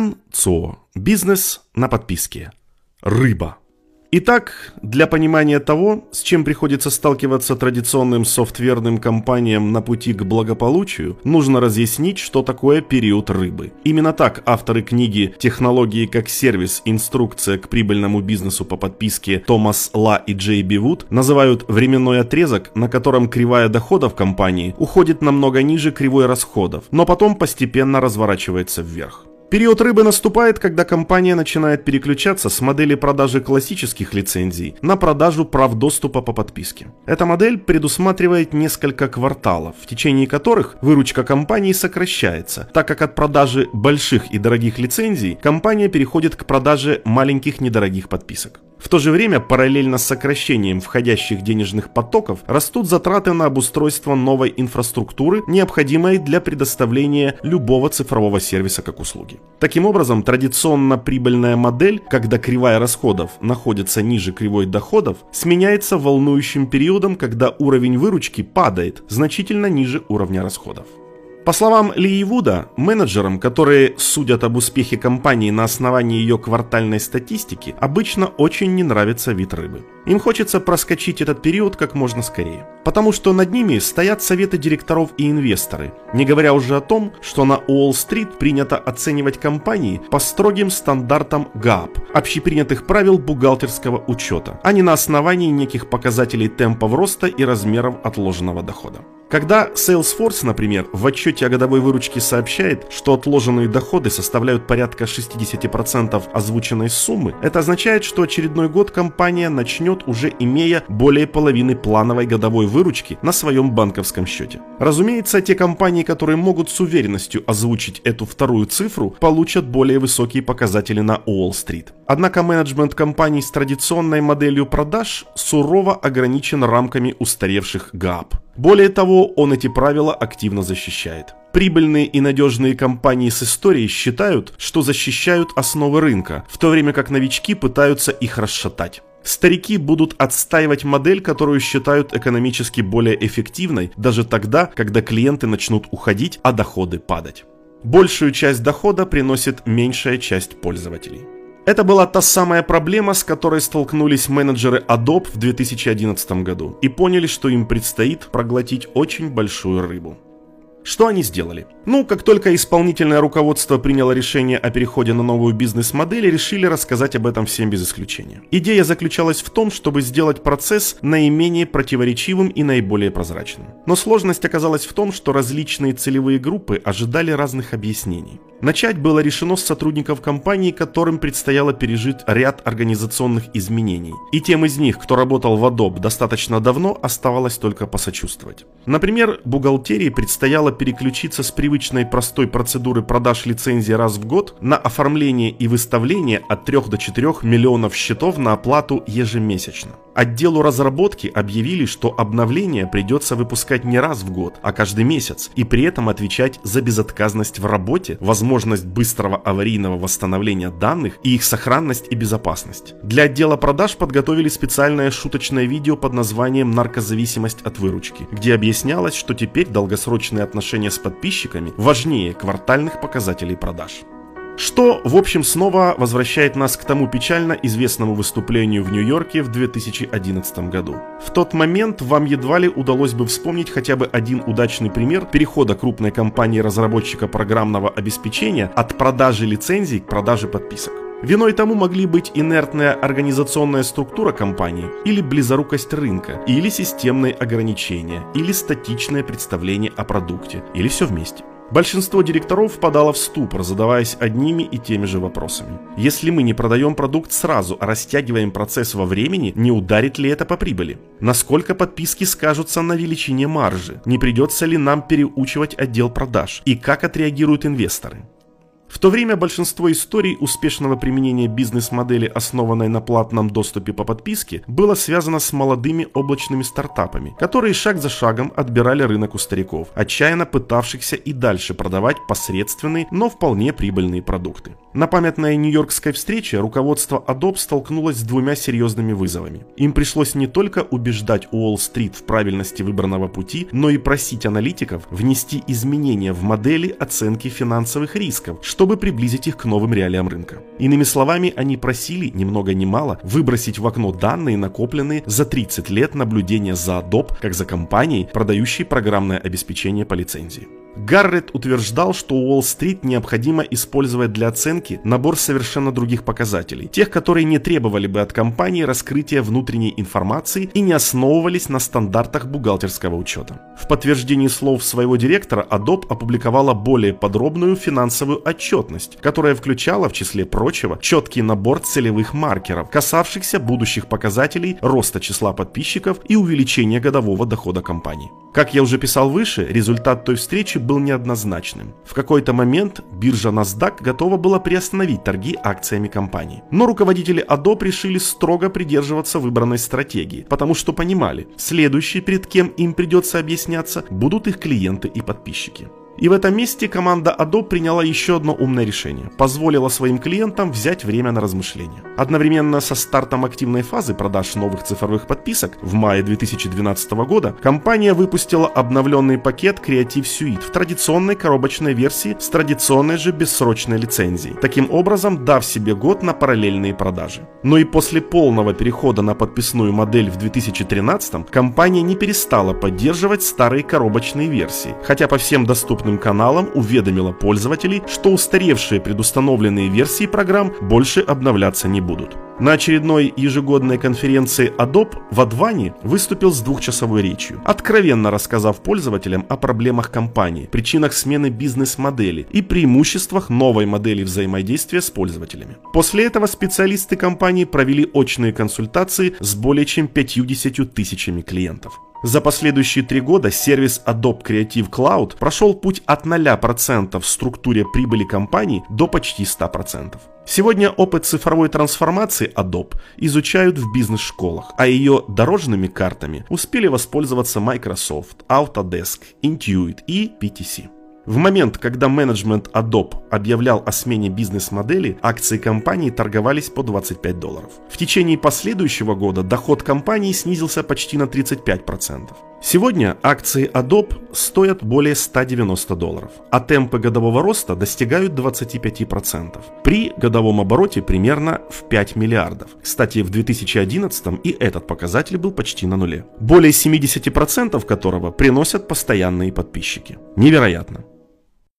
Стефан Цо. Бизнес на подписке. Рыба. Итак, для понимания того, с чем приходится сталкиваться традиционным софтверным компаниям на пути к благополучию, нужно разъяснить, что такое период рыбы. Именно так авторы книги «Технологии как сервис. Инструкция к прибыльному бизнесу по подписке» Томас Ла и Джей Би Вуд называют временной отрезок, на котором кривая доходов компании уходит намного ниже кривой расходов, но потом постепенно разворачивается вверх. Период рыбы наступает, когда компания начинает переключаться с модели продажи классических лицензий на продажу прав доступа по подписке. Эта модель предусматривает несколько кварталов, в течение которых выручка компании сокращается, так как от продажи больших и дорогих лицензий компания переходит к продаже маленьких недорогих подписок. В то же время, параллельно с сокращением входящих денежных потоков, растут затраты на обустройство новой инфраструктуры, необходимой для предоставления любого цифрового сервиса как услуги. Таким образом, традиционно прибыльная модель, когда кривая расходов находится ниже кривой доходов, сменяется волнующим периодом, когда уровень выручки падает значительно ниже уровня расходов. По словам Ли Вуда, менеджерам, которые судят об успехе компании на основании ее квартальной статистики, обычно очень не нравится вид рыбы. Им хочется проскочить этот период как можно скорее. Потому что над ними стоят советы директоров и инвесторы, не говоря уже о том, что на Уолл-стрит принято оценивать компании по строгим стандартам ГАП, общепринятых правил бухгалтерского учета, а не на основании неких показателей темпов роста и размеров отложенного дохода. Когда Salesforce, например, в отчете о годовой выручке сообщает, что отложенные доходы составляют порядка 60% озвученной суммы, это означает, что очередной год компания начнет уже имея более половины плановой годовой выручки на своем банковском счете. Разумеется, те компании, которые могут с уверенностью озвучить эту вторую цифру, получат более высокие показатели на Уолл-стрит. Однако менеджмент компаний с традиционной моделью продаж сурово ограничен рамками устаревших ГАП. Более того, он эти правила активно защищает. Прибыльные и надежные компании с историей считают, что защищают основы рынка, в то время как новички пытаются их расшатать. Старики будут отстаивать модель, которую считают экономически более эффективной, даже тогда, когда клиенты начнут уходить, а доходы падать. Большую часть дохода приносит меньшая часть пользователей. Это была та самая проблема, с которой столкнулись менеджеры Adobe в 2011 году и поняли, что им предстоит проглотить очень большую рыбу. Что они сделали? Ну, как только исполнительное руководство приняло решение о переходе на новую бизнес-модель, решили рассказать об этом всем без исключения. Идея заключалась в том, чтобы сделать процесс наименее противоречивым и наиболее прозрачным. Но сложность оказалась в том, что различные целевые группы ожидали разных объяснений. Начать было решено с сотрудников компании, которым предстояло пережить ряд организационных изменений. И тем из них, кто работал в Adobe достаточно давно, оставалось только посочувствовать. Например, бухгалтерии предстояло переключиться с привычной простой процедуры продаж лицензии раз в год на оформление и выставление от 3 до 4 миллионов счетов на оплату ежемесячно. Отделу разработки объявили, что обновление придется выпускать не раз в год, а каждый месяц, и при этом отвечать за безотказность в работе, возможность быстрого аварийного восстановления данных и их сохранность и безопасность. Для отдела продаж подготовили специальное шуточное видео под названием «Наркозависимость от выручки», где объяснялось, что теперь долгосрочные отношения с подписчиками важнее квартальных показателей продаж. Что, в общем, снова возвращает нас к тому печально известному выступлению в Нью-Йорке в 2011 году. В тот момент вам едва ли удалось бы вспомнить хотя бы один удачный пример перехода крупной компании-разработчика программного обеспечения от продажи лицензий к продаже подписок. Виной тому могли быть инертная организационная структура компании, или близорукость рынка, или системные ограничения, или статичное представление о продукте, или все вместе. Большинство директоров впадало в ступор, задаваясь одними и теми же вопросами. Если мы не продаем продукт сразу, а растягиваем процесс во времени, не ударит ли это по прибыли? Насколько подписки скажутся на величине маржи? Не придется ли нам переучивать отдел продаж? И как отреагируют инвесторы? В то время большинство историй успешного применения бизнес-модели, основанной на платном доступе по подписке, было связано с молодыми облачными стартапами, которые шаг за шагом отбирали рынок у стариков, отчаянно пытавшихся и дальше продавать посредственные, но вполне прибыльные продукты. На памятной нью-йоркской встрече руководство Adobe столкнулось с двумя серьезными вызовами. Им пришлось не только убеждать Уолл-стрит в правильности выбранного пути, но и просить аналитиков внести изменения в модели оценки финансовых рисков, чтобы приблизить их к новым реалиям рынка. Иными словами, они просили, ни много ни мало, выбросить в окно данные, накопленные за 30 лет наблюдения за Adobe, как за компанией, продающей программное обеспечение по лицензии. Гаррет утверждал, что Уолл-стрит необходимо использовать для оценки набор совершенно других показателей, тех, которые не требовали бы от компании раскрытия внутренней информации и не основывались на стандартах бухгалтерского учета. В подтверждении слов своего директора Adobe опубликовала более подробную финансовую отчетность, которая включала, в числе прочего, четкий набор целевых маркеров, касавшихся будущих показателей роста числа подписчиков и увеличения годового дохода компании. Как я уже писал выше, результат той встречи был неоднозначным. В какой-то момент биржа NASDAQ готова была приостановить торги акциями компании. Но руководители Adobe решили строго придерживаться выбранной стратегии, потому что понимали, следующие, перед кем им придется объясняться, будут их клиенты и подписчики. И в этом месте команда Adobe приняла еще одно умное решение. Позволила своим клиентам взять время на размышления. Одновременно со стартом активной фазы продаж новых цифровых подписок в мае 2012 года компания выпустила обновленный пакет Creative Suite в традиционной коробочной версии с традиционной же бессрочной лицензией, таким образом дав себе год на параллельные продажи. Но и после полного перехода на подписную модель в 2013 компания не перестала поддерживать старые коробочные версии, хотя по всем доступным каналам уведомила пользователей, что устаревшие предустановленные версии программ больше обновляться не будут будут. На очередной ежегодной конференции Adobe в Адване выступил с двухчасовой речью, откровенно рассказав пользователям о проблемах компании, причинах смены бизнес-модели и преимуществах новой модели взаимодействия с пользователями. После этого специалисты компании провели очные консультации с более чем 50 тысячами клиентов. За последующие три года сервис Adobe Creative Cloud прошел путь от 0% в структуре прибыли компании до почти 100%. Сегодня опыт цифровой трансформации Adobe изучают в бизнес-школах, а ее дорожными картами успели воспользоваться Microsoft, Autodesk, Intuit и PTC. В момент, когда менеджмент Adobe объявлял о смене бизнес-модели, акции компании торговались по 25 долларов. В течение последующего года доход компании снизился почти на 35%. Сегодня акции Adobe стоят более 190 долларов, а темпы годового роста достигают 25%. При годовом обороте примерно в 5 миллиардов. Кстати, в 2011 и этот показатель был почти на нуле. Более 70% которого приносят постоянные подписчики. Невероятно.